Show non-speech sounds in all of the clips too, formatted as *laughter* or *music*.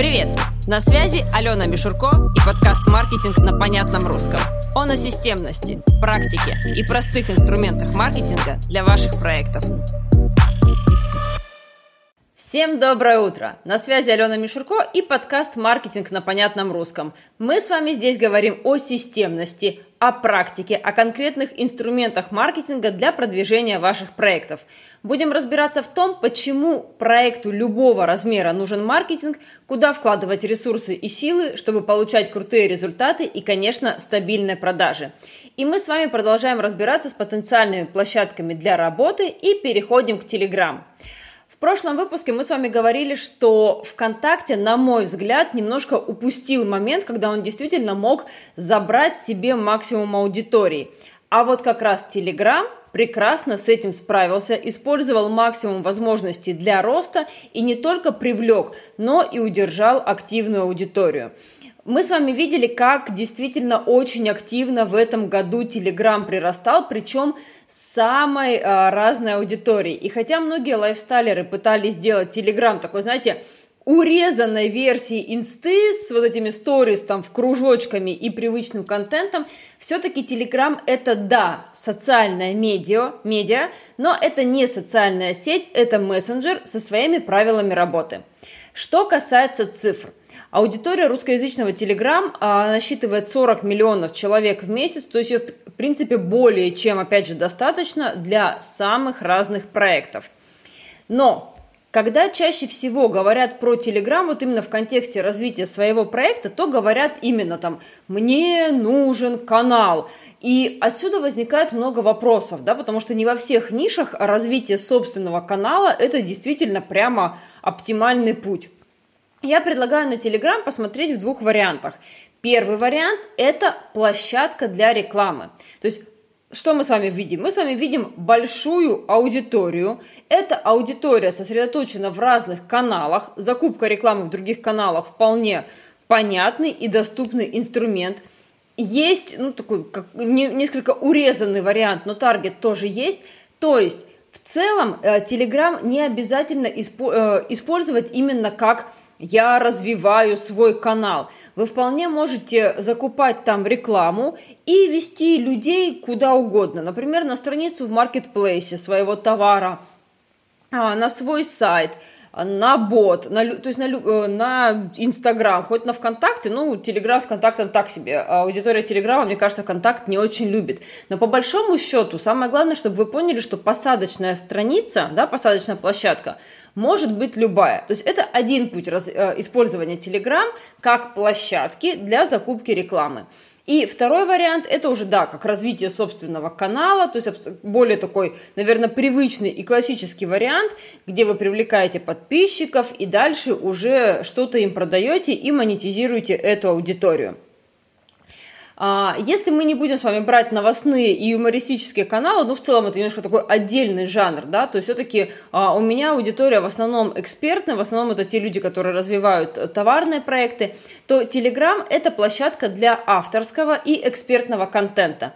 Привет! На связи Алена Мишурко и подкаст «Маркетинг на понятном русском». Он о системности, практике и простых инструментах маркетинга для ваших проектов. Всем доброе утро! На связи Алена Мишурко и подкаст «Маркетинг на понятном русском». Мы с вами здесь говорим о системности, о практике, о конкретных инструментах маркетинга для продвижения ваших проектов. Будем разбираться в том, почему проекту любого размера нужен маркетинг, куда вкладывать ресурсы и силы, чтобы получать крутые результаты и, конечно, стабильные продажи. И мы с вами продолжаем разбираться с потенциальными площадками для работы и переходим к Telegram. Прошлом выпуске мы с вами говорили, что ВКонтакте, на мой взгляд, немножко упустил момент, когда он действительно мог забрать себе максимум аудитории. А вот как раз Telegram прекрасно с этим справился, использовал максимум возможностей для роста и не только привлек, но и удержал активную аудиторию. Мы с вами видели, как действительно очень активно в этом году Telegram прирастал, причем самой э, разной аудитории. И хотя многие лайфстайлеры пытались сделать Telegram такой, знаете, урезанной версии инсты с вот этими сторис там в кружочками и привычным контентом, все-таки Telegram это да, социальная медиа, медиа, но это не социальная сеть, это мессенджер со своими правилами работы. Что касается цифр, Аудитория русскоязычного Telegram а, насчитывает 40 миллионов человек в месяц, то есть ее, в принципе, более чем, опять же, достаточно для самых разных проектов. Но когда чаще всего говорят про Telegram, вот именно в контексте развития своего проекта, то говорят именно там «мне нужен канал». И отсюда возникает много вопросов, да, потому что не во всех нишах развитие собственного канала – это действительно прямо оптимальный путь. Я предлагаю на Telegram посмотреть в двух вариантах. Первый вариант – это площадка для рекламы. То есть что мы с вами видим? Мы с вами видим большую аудиторию. Эта аудитория сосредоточена в разных каналах. Закупка рекламы в других каналах вполне понятный и доступный инструмент. Есть, ну, такой, как, не, несколько урезанный вариант, но таргет тоже есть. То есть, в целом, э, Telegram не обязательно э, использовать именно как я развиваю свой канал. Вы вполне можете закупать там рекламу и вести людей куда угодно. Например, на страницу в маркетплейсе своего товара, а, на свой сайт – на бот, на, то есть на, э, на Инстаграм, хоть на ВКонтакте, ну, Телеграм с ВКонтактом так себе. А аудитория Телеграма, мне кажется, ВКонтакт не очень любит. Но по большому счету, самое главное, чтобы вы поняли, что посадочная страница, да, посадочная площадка, может быть любая. То есть это один путь раз, э, использования Telegram как площадки для закупки рекламы. И второй вариант – это уже, да, как развитие собственного канала, то есть более такой, наверное, привычный и классический вариант, где вы привлекаете подписчиков и дальше уже что-то им продаете и монетизируете эту аудиторию. А, если мы не будем с вами брать новостные и юмористические каналы, ну, в целом это немножко такой отдельный жанр, да, то все-таки а, у меня аудитория в основном экспертная, в основном это те люди, которые развивают э, товарные проекты, то Telegram – это площадка для авторского и экспертного контента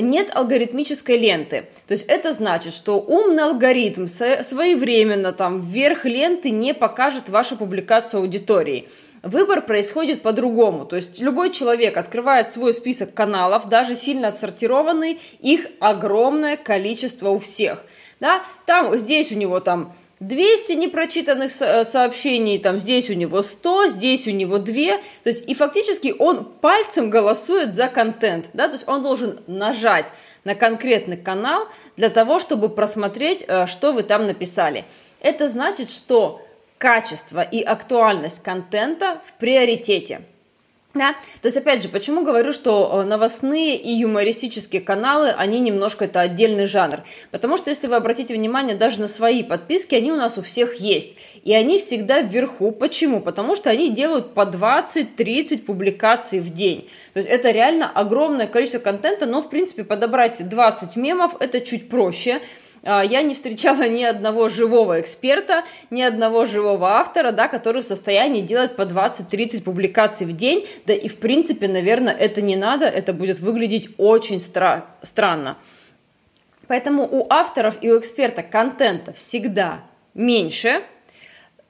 нет алгоритмической ленты. То есть это значит, что умный алгоритм своевременно там вверх ленты не покажет вашу публикацию аудитории. Выбор происходит по-другому. То есть любой человек открывает свой список каналов, даже сильно отсортированный, их огромное количество у всех. Да? Там, здесь у него там 200 непрочитанных э, сообщений, там здесь у него 100, здесь у него 2. То есть и фактически он пальцем голосует за контент. Да? То есть он должен нажать на конкретный канал для того, чтобы просмотреть, э, что вы там написали. Это значит, что качество и актуальность контента в приоритете. Да? То есть, опять же, почему говорю, что э, новостные и юмористические каналы, они немножко это отдельный жанр. Потому что, если вы обратите внимание даже на свои подписки, они у нас у всех есть. И они всегда вверху. Почему? Потому что они делают по 20-30 публикаций в день. То есть, это реально огромное количество контента, но, в принципе, подобрать 20 мемов, это чуть проще. А, я не встречала ни одного живого эксперта, ни одного живого автора, да, который в состоянии делать по 20-30 публикаций в день, да и в принципе, наверное, это не надо, это будет выглядеть очень стра- странно. Поэтому у авторов и у эксперта контента всегда меньше,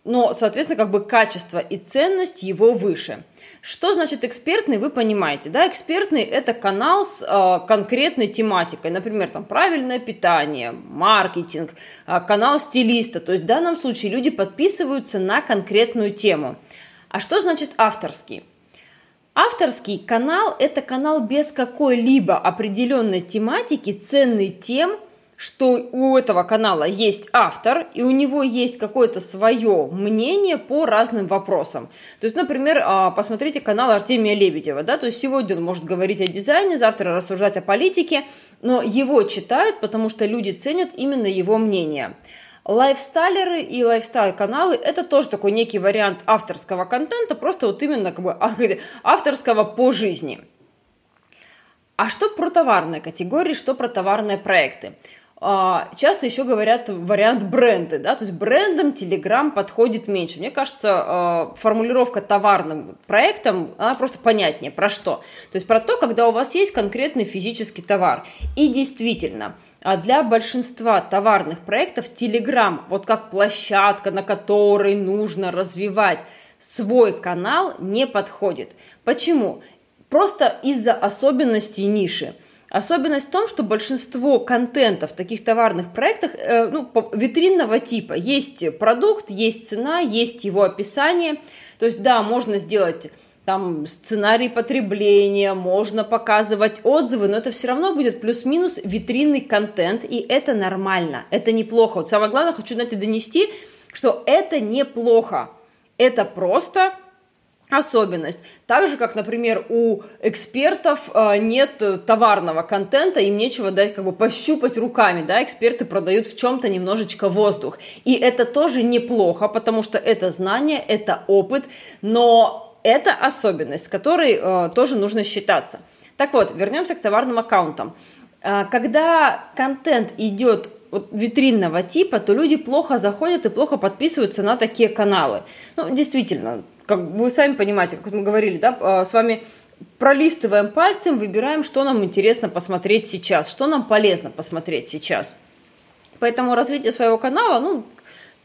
но, соответственно, как бы качество и ценность его выше. Что значит экспертный, вы понимаете, да? Экспертный – это канал с э, конкретной тематикой, например, там правильное питание, маркетинг, э, канал стилиста. То есть в данном случае люди подписываются на конкретную тему. А что значит авторский? Авторский канал – это канал без какой-либо определенной тематики, ценный тем, что у этого канала есть автор, и у него есть какое-то свое мнение по разным вопросам. То есть, например, а, посмотрите канал Артемия Лебедева, да, то есть сегодня он может говорить о дизайне, завтра рассуждать о политике, но его читают, потому что люди ценят именно его мнение. Лайфстайлеры и лайфстайл-каналы – это тоже такой некий вариант авторского контента, просто вот именно как бы *laughs* авторского по жизни. А что про товарные категории, что про товарные проекты? А, часто еще говорят вариант бренды, да, то есть брендом Telegram подходит меньше. Мне кажется, а, формулировка товарным проектом, она просто понятнее. Про что? То есть про то, когда у вас есть конкретный физический товар. И действительно, а для большинства товарных проектов Telegram, вот как площадка, на которой нужно развивать свой канал, не подходит. Почему? Просто из-за особенностей ниши. Особенность в том, что большинство контента в таких товарных проектах э, ну, витринного типа. Есть продукт, есть цена, есть его описание. То есть, да, можно сделать там сценарий потребления, можно показывать отзывы, но это все равно будет плюс-минус витринный контент, и это нормально, это неплохо. Вот самое главное, хочу, знаете, донести, что это неплохо, это просто особенность. Так же, как, например, у экспертов э, нет товарного контента, им нечего дать как бы пощупать руками, да, эксперты продают в чем-то немножечко воздух. И это тоже неплохо, потому что это знание, это опыт, но это особенность, с которой э, тоже нужно считаться. Так вот, вернемся к товарным аккаунтам. Э, когда контент идет вот, витринного типа, то люди плохо заходят и плохо подписываются на такие каналы. Ну, действительно, как вы сами понимаете, как мы говорили, да, а, с вами пролистываем пальцем, выбираем, что нам интересно посмотреть сейчас, что нам полезно посмотреть сейчас. Поэтому развитие своего канала, ну,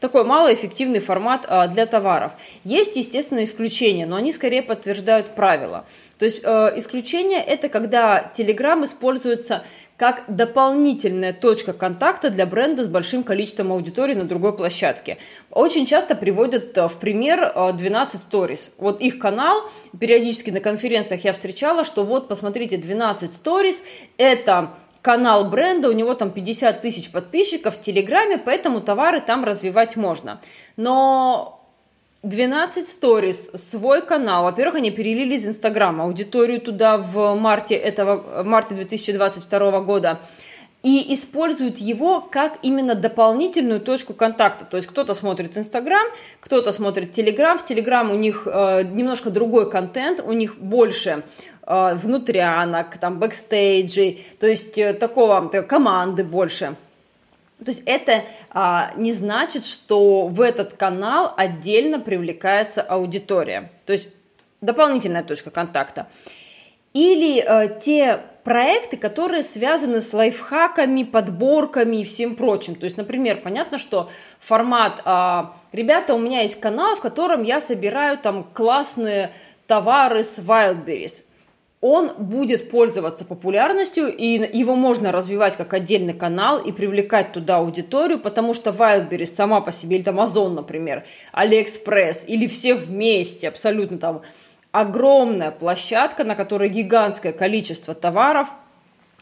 такой малоэффективный формат а, для товаров. Есть, естественно, исключения, но они скорее подтверждают правила. То есть э, исключение это когда Telegram используется как дополнительная точка контакта для бренда с большим количеством аудитории на другой площадке. Очень часто приводят э, в пример 12 э, Stories. Вот их канал, периодически на конференциях я встречала, что вот, посмотрите, 12 Stories – это канал бренда, у него там 50 тысяч подписчиков в Телеграме, поэтому товары там развивать можно. Но 12 сторис, свой канал. Во-первых, они перелили из Инстаграма аудиторию туда в марте, этого, в марте 2022 года и используют его как именно дополнительную точку контакта. То есть кто-то смотрит Инстаграм, кто-то смотрит Телеграм. В Телеграм у них э, немножко другой контент, у них больше внутрянок, там, бэкстейджей, то есть э, такого, команды больше – то есть это а, не значит, что в этот канал отдельно привлекается аудитория. То есть дополнительная точка контакта. Или а, те проекты, которые связаны с лайфхаками, подборками и всем прочим. То есть, например, понятно, что формат а, «Ребята, у меня есть канал, в котором я собираю там классные товары с Wildberries» он будет пользоваться популярностью, и его можно развивать как отдельный канал и привлекать туда аудиторию, потому что Wildberries сама по себе, или Amazon, например, AliExpress, или все вместе, абсолютно там огромная площадка, на которой гигантское количество товаров –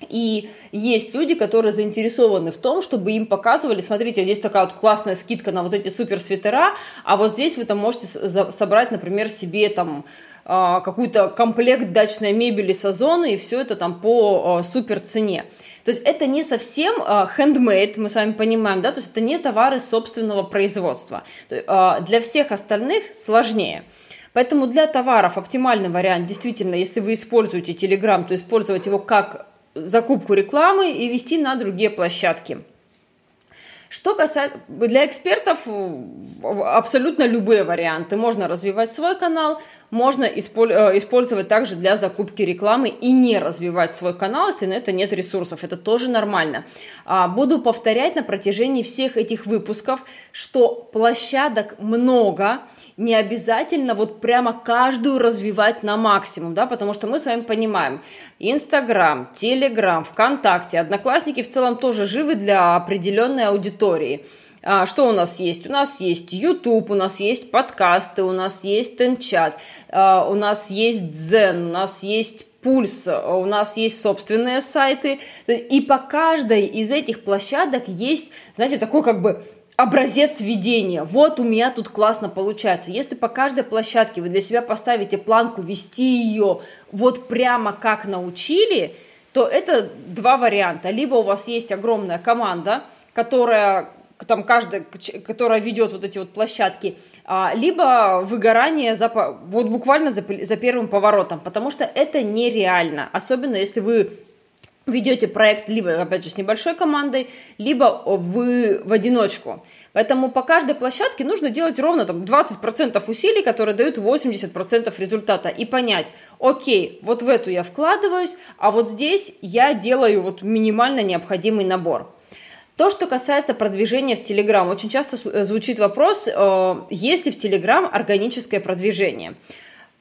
и есть люди, которые заинтересованы в том, чтобы им показывали, смотрите, здесь такая вот классная скидка на вот эти супер свитера, а вот здесь вы там можете собрать, например, себе там а, какой-то комплект дачной мебели с озона, и все это там по а, супер цене. То есть это не совсем handmade, мы с вами понимаем, да, то есть это не товары собственного производства. Для всех остальных сложнее. Поэтому для товаров оптимальный вариант, действительно, если вы используете Telegram, то использовать его как закупку рекламы и вести на другие площадки. Что касается для экспертов абсолютно любые варианты. Можно развивать свой канал, можно э, использовать также для закупки рекламы и не развивать свой канал, если на это нет ресурсов. Это тоже нормально. А, буду повторять на протяжении всех этих выпусков, что площадок много, не обязательно вот прямо каждую развивать на максимум, да, потому что мы с вами понимаем, Инстаграм, Телеграм, ВКонтакте, Одноклассники в целом тоже живы для определенной аудитории. А, что у нас есть? У нас есть YouTube, у нас есть подкасты, у нас есть Тенчат, а, у нас есть Дзен, у нас есть Пульс, у нас есть собственные сайты. И по каждой из этих площадок есть, знаете, такой как бы образец ведения. Вот у меня тут классно получается. Если по каждой площадке вы для себя поставите планку вести ее вот прямо как научили, то это два варианта. Либо у вас есть огромная команда, которая там каждая, которая ведет вот эти вот площадки, а, либо выгорание за, вот буквально за, за первым поворотом, потому что это нереально, особенно если вы ведете проект либо, опять же, с небольшой командой, либо вы в одиночку. Поэтому по каждой площадке нужно делать ровно там, 20% усилий, которые дают 80% результата. И понять, окей, вот в эту я вкладываюсь, а вот здесь я делаю вот минимально необходимый набор. То, что касается продвижения в Телеграм, очень часто звучит вопрос, э, есть ли в Телеграм органическое продвижение.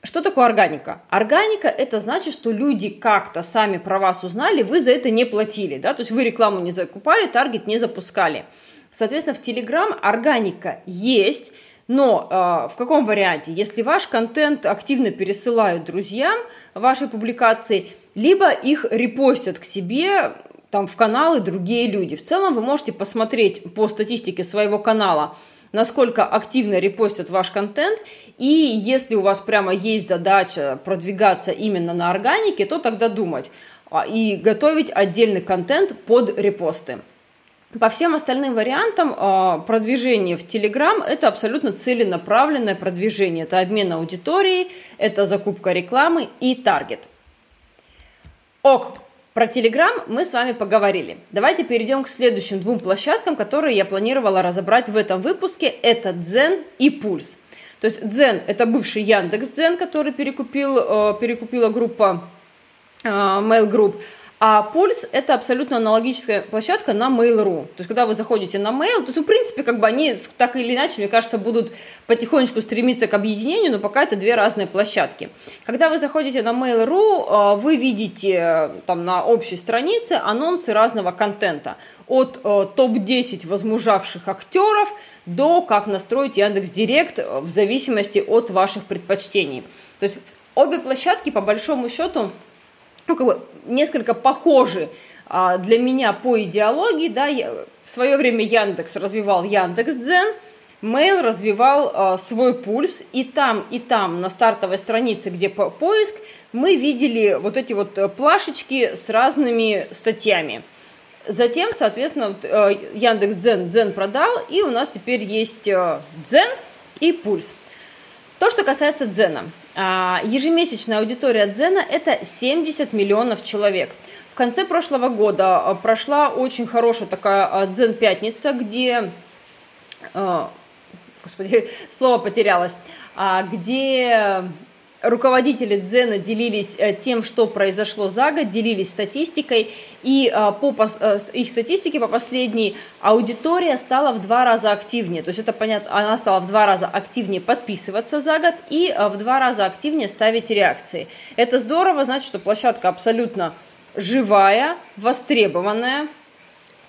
Что такое органика? Органика – это значит, что люди как-то сами про вас узнали, вы за это не платили, да, то есть вы рекламу не закупали, таргет не запускали. Соответственно, в Telegram органика есть, но э, в каком варианте? Если ваш контент активно пересылают друзьям вашей публикации, либо их репостят к себе там в каналы другие люди. В целом вы можете посмотреть по статистике своего канала – насколько активно репостят ваш контент, и если у вас прямо есть задача продвигаться именно на органике, то тогда думать а, и готовить отдельный контент под репосты. По всем остальным вариантам а, продвижение в Telegram – это абсолютно целенаправленное продвижение. Это обмен аудиторией, это закупка рекламы и таргет. Ок, про Telegram мы с вами поговорили. Давайте перейдем к следующим двум площадкам, которые я планировала разобрать в этом выпуске. Это Zen и Пульс. То есть Zen – это бывший Яндекс Дзен, который перекупил, э, перекупила группа э, Mail Group. А Пульс – это абсолютно аналогическая площадка на Mail.ru. То есть, когда вы заходите на Mail, то есть, в принципе, как бы они так или иначе, мне кажется, будут потихонечку стремиться к объединению, но пока это две разные площадки. Когда вы заходите на Mail.ru, э, вы видите там на общей странице анонсы разного контента. От э, топ-10 возмужавших актеров до как настроить Яндекс Директ в зависимости от ваших предпочтений. То есть, обе площадки, по большому счету, ну, как бы несколько похожи а, для меня по идеологии, да, я, в свое время Яндекс развивал Яндекс Дзен, Mail развивал а, свой пульс, и там, и там на стартовой странице, где по поиск, мы видели вот эти вот э, плашечки с разными статьями. Затем, соответственно, вот, э, Яндекс Дзен Дзен продал, и у нас теперь есть э, Дзен и Пульс. То, что касается Дзена. А, ежемесячная аудитория Дзена – это 70 миллионов человек. В конце прошлого года а, прошла очень хорошая такая а, Дзен-пятница, где господи, *laughs* слово потерялось, где руководители Дзена делились э, тем, что произошло за год, делились статистикой, и э, по э, их статистике по последней аудитория стала в два раза активнее. То есть это понятно, она стала в два раза активнее подписываться за год и в два раза активнее ставить реакции. Это здорово, значит, что площадка абсолютно живая, востребованная,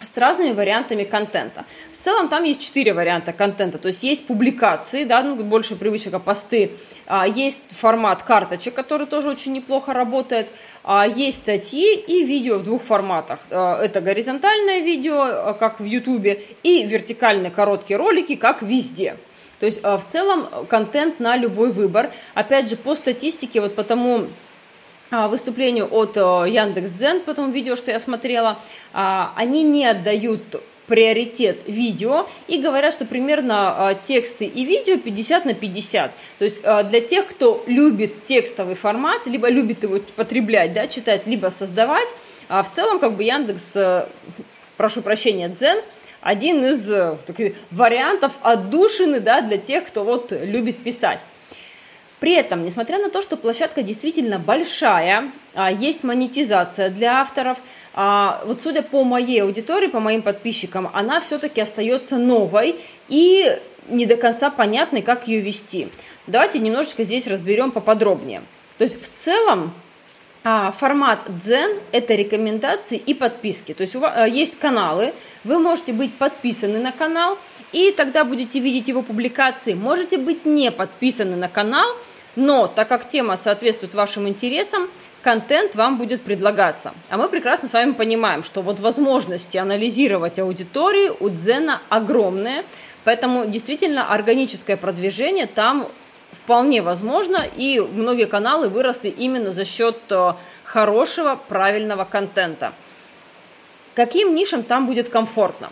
с разными вариантами контента. В целом там есть четыре варианта контента, то есть есть публикации, да, ну, больше привычек, посты, а, есть формат карточек, который тоже очень неплохо работает, а, есть статьи и видео в двух форматах. А, это горизонтальное видео, а, как в YouTube, и вертикальные короткие ролики, как везде. То есть а, в целом контент на любой выбор. Опять же, по статистике, вот потому выступлению от э, Яндекс.Дзен, потом видео, что я смотрела, а, они не отдают приоритет видео и говорят, что примерно а, тексты и видео 50 на 50. То есть для тех, кто любит текстовый формат, либо любит его потреблять, да, читать, либо создавать, в целом как бы Яндекс, э, прошу прощения, Дзен, один из э, таких, вариантов отдушины да, для тех, кто вот любит писать. При этом, несмотря на то, что площадка действительно большая, а, есть монетизация для авторов, а, вот судя по моей аудитории, по моим подписчикам, она все-таки остается новой и не до конца понятной, как ее вести. Давайте немножечко здесь разберем поподробнее. То есть в целом а, формат Дзен – это рекомендации и подписки. То есть у вас есть каналы, вы можете быть подписаны на канал, и тогда будете видеть его публикации. Можете быть не подписаны на канал – но так как тема соответствует вашим интересам, контент вам будет предлагаться. А мы прекрасно с вами понимаем, что вот возможности анализировать аудиторию у Дзена огромные, поэтому действительно органическое продвижение там вполне возможно, и многие каналы выросли именно за счет э, хорошего, правильного контента. Каким нишам там будет комфортно?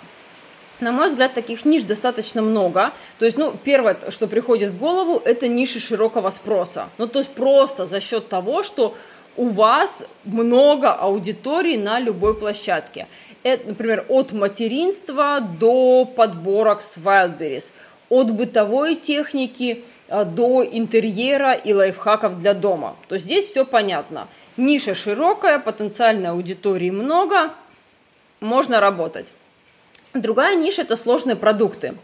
На мой взгляд, таких ниш достаточно много. То есть, ну, первое, что приходит в голову, это ниши широкого спроса. Ну, то есть просто за счет того, что у вас много аудиторий на любой площадке. Это, например, от материнства до подборок с Wildberries, от бытовой техники а, до интерьера и лайфхаков для дома. То есть здесь все понятно. Ниша широкая, потенциальной аудитории много, можно работать. Другая ниша – это сложные продукты.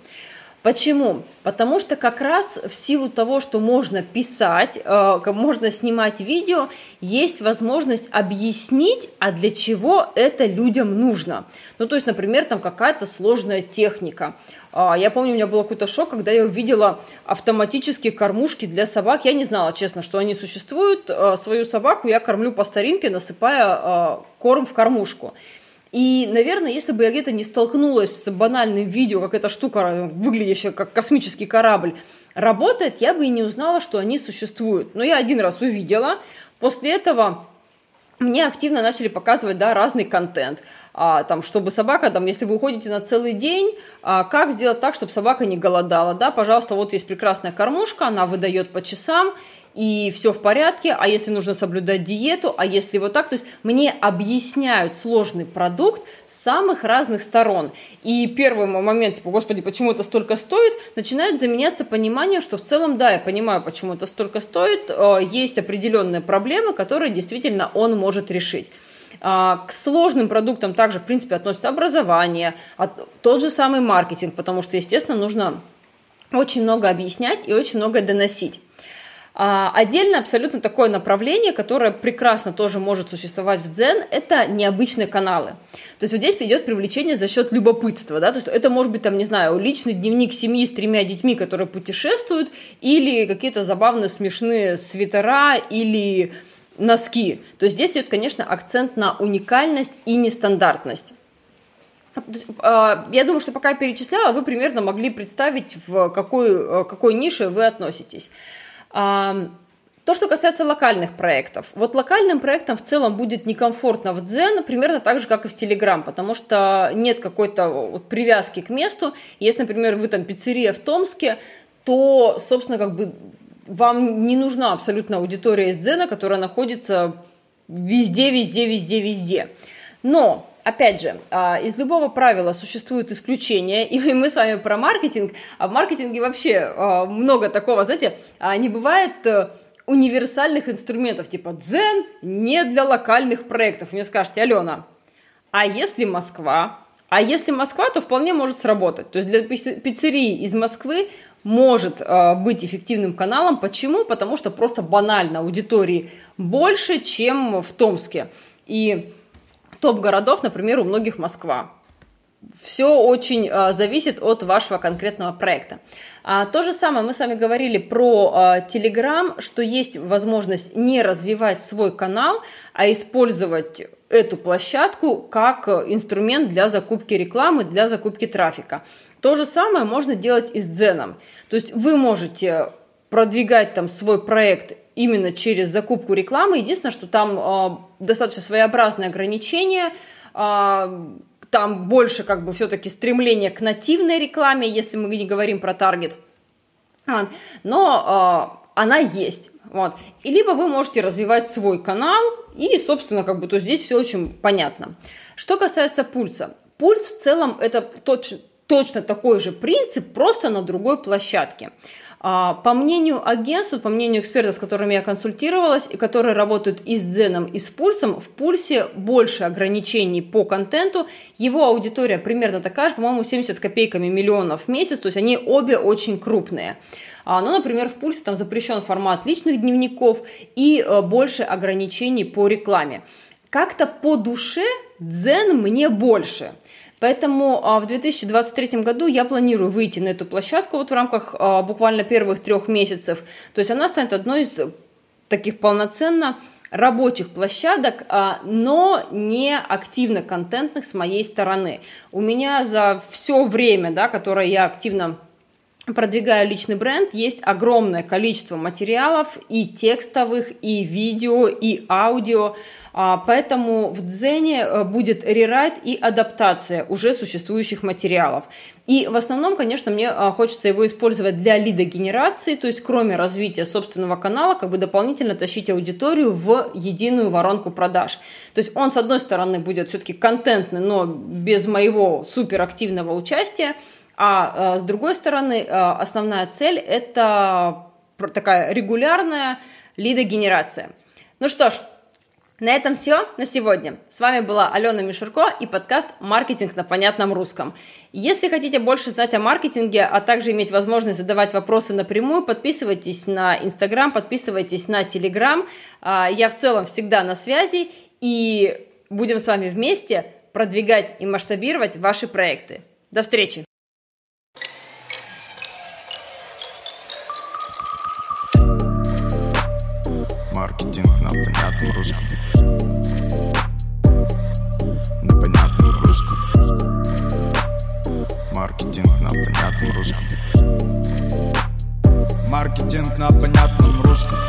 Почему? Потому что как раз в силу того, что можно писать, э, можно снимать видео, есть возможность объяснить, а для чего это людям нужно. Ну, то есть, например, там какая-то сложная техника. А, я помню, у меня был какой-то шок, когда я увидела автоматические кормушки для собак. Я не знала, честно, что они существуют. Э, свою собаку я кормлю по старинке, насыпая э, корм в кормушку. И, наверное, если бы я где-то не столкнулась с банальным видео, как эта штука, выглядящая как космический корабль, работает, я бы и не узнала, что они существуют. Но я один раз увидела. После этого мне активно начали показывать да, разный контент. А, там, чтобы собака, там, если вы уходите на целый день, а, как сделать так, чтобы собака не голодала. Да? Пожалуйста, вот есть прекрасная кормушка, она выдает по часам, и все в порядке, а если нужно соблюдать диету, а если вот так, то есть мне объясняют сложный продукт с самых разных сторон. И первый момент, типа, господи, почему это столько стоит, начинает заменяться пониманием, что в целом, да, я понимаю, почему это столько стоит, э, есть определенные проблемы, которые действительно он может решить. А, к сложным продуктам также, в принципе, относится образование, тот же самый маркетинг, потому что, естественно, нужно очень много объяснять и очень много доносить. А, отдельно абсолютно такое направление, которое прекрасно тоже может существовать в дзен, это необычные каналы. То есть вот здесь идет привлечение за счет любопытства, да, то есть это может быть там, не знаю, личный дневник семьи с тремя детьми, которые путешествуют, или какие-то забавные смешные свитера, или носки. То здесь идет, конечно, акцент на уникальность и нестандартность. А, я думаю, что пока я перечисляла, вы примерно могли представить, в какой, какой нише вы относитесь. То, что касается локальных проектов. Вот локальным проектам в целом будет некомфортно в Дзен, примерно так же, как и в Телеграм, потому что нет какой-то вот привязки к месту. Если, например, вы там пиццерия в Томске, то, собственно, как бы вам не нужна абсолютно аудитория из Дзена, которая находится везде, везде, везде, везде. Но Опять же, а, из любого правила существуют исключения, *laughs* и мы с вами про маркетинг, а в маркетинге вообще а, много такого, знаете, а, не бывает э, универсальных инструментов, типа Дзен не для локальных проектов. Мне скажете, Алена, а если Москва? А если Москва, то вполне может сработать. То есть для пиццерии из Москвы может э, быть эффективным каналом. Почему? Потому что просто банально аудитории больше, чем в Томске. И топ-городов, например, у многих Москва. Все очень э, зависит от вашего конкретного проекта. А, то же самое мы с вами говорили про э, Telegram, что есть возможность не развивать свой канал, а использовать эту площадку как инструмент для закупки рекламы, для закупки трафика. То же самое можно делать и с Дзеном. То есть вы можете продвигать там свой проект именно через закупку рекламы. Единственное, что там э, достаточно своеобразные ограничения, э, там больше как бы все-таки стремление к нативной рекламе, если мы не говорим про таргет. Но э, она есть. Вот. И либо вы можете развивать свой канал, и, собственно, как бы, то здесь все очень понятно. Что касается пульса. Пульс в целом это точно, точно такой же принцип, просто на другой площадке. А, по мнению агентства, по мнению экспертов, с которыми я консультировалась, и которые работают и с Дзеном, и с Пульсом, в Пульсе больше ограничений по контенту. Его аудитория примерно такая же, по-моему, 70 с копейками миллионов в месяц, то есть они обе очень крупные. А, ну, например, в Пульсе там запрещен формат личных дневников и э, больше ограничений по рекламе. Как-то по душе Дзен мне больше – Поэтому а, в 2023 году я планирую выйти на эту площадку вот в рамках а, буквально первых трех месяцев. То есть она станет одной из таких полноценно рабочих площадок, а, но не активно контентных с моей стороны. У меня за все время, да, которое я активно продвигаю личный бренд, есть огромное количество материалов и текстовых, и видео, и аудио, а, поэтому в Дзене э, будет рерайт и адаптация уже существующих материалов. И в основном, конечно, мне э, хочется его использовать для лидогенерации, то есть кроме развития собственного канала, как бы дополнительно тащить аудиторию в единую воронку продаж. То есть он, с одной стороны, будет все-таки контентный, но без моего суперактивного участия, а э, с другой стороны, основная цель – это такая регулярная лидогенерация. Ну что ж, на этом все на сегодня. С вами была Алена Мишурко и подкаст «Маркетинг на понятном русском». Если хотите больше знать о маркетинге, а также иметь возможность задавать вопросы напрямую, подписывайтесь на Инстаграм, подписывайтесь на Телеграм. А, я в целом всегда на связи и будем с вами вместе продвигать и масштабировать ваши проекты. До встречи! русском. На понятном русском. Маркетинг на понятном русском. Маркетинг на понятном русском.